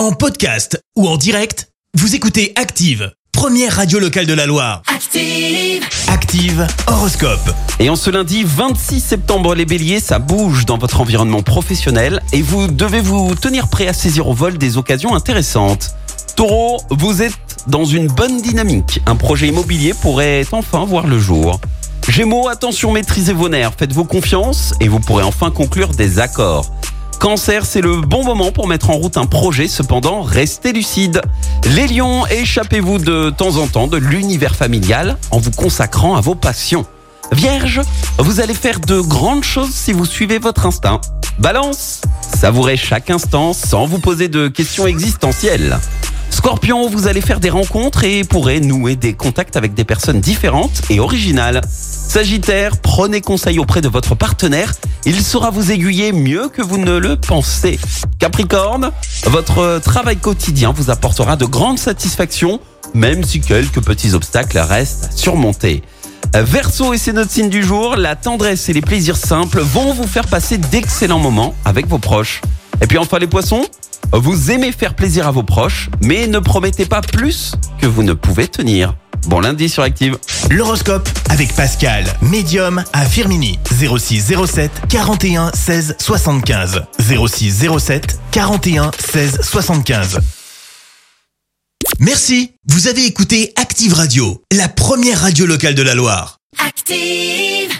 En podcast ou en direct, vous écoutez Active, première radio locale de la Loire. Active. Active Horoscope. Et en ce lundi 26 septembre, les béliers, ça bouge dans votre environnement professionnel et vous devez vous tenir prêt à saisir au vol des occasions intéressantes. Taureau, vous êtes dans une bonne dynamique. Un projet immobilier pourrait enfin voir le jour. Gémeaux, attention, maîtrisez vos nerfs, faites-vous confiance et vous pourrez enfin conclure des accords. Cancer, c'est le bon moment pour mettre en route un projet, cependant, restez lucide. Les lions, échappez-vous de temps en temps de l'univers familial en vous consacrant à vos passions. Vierge, vous allez faire de grandes choses si vous suivez votre instinct. Balance, savourez chaque instant sans vous poser de questions existentielles. Scorpion, vous allez faire des rencontres et pourrez nouer des contacts avec des personnes différentes et originales. Sagittaire, prenez conseil auprès de votre partenaire, il saura vous aiguiller mieux que vous ne le pensez. Capricorne, votre travail quotidien vous apportera de grandes satisfactions, même si quelques petits obstacles restent à surmonter. Verseau et c'est notre signe du jour, la tendresse et les plaisirs simples vont vous faire passer d'excellents moments avec vos proches. Et puis enfin les poissons, vous aimez faire plaisir à vos proches, mais ne promettez pas plus que vous ne pouvez tenir. Bon lundi sur Active. L'horoscope avec Pascal, médium à Firmini. 06 07 41 16 75. 06 07 41 16 75. Merci, vous avez écouté Active Radio, la première radio locale de la Loire. Active.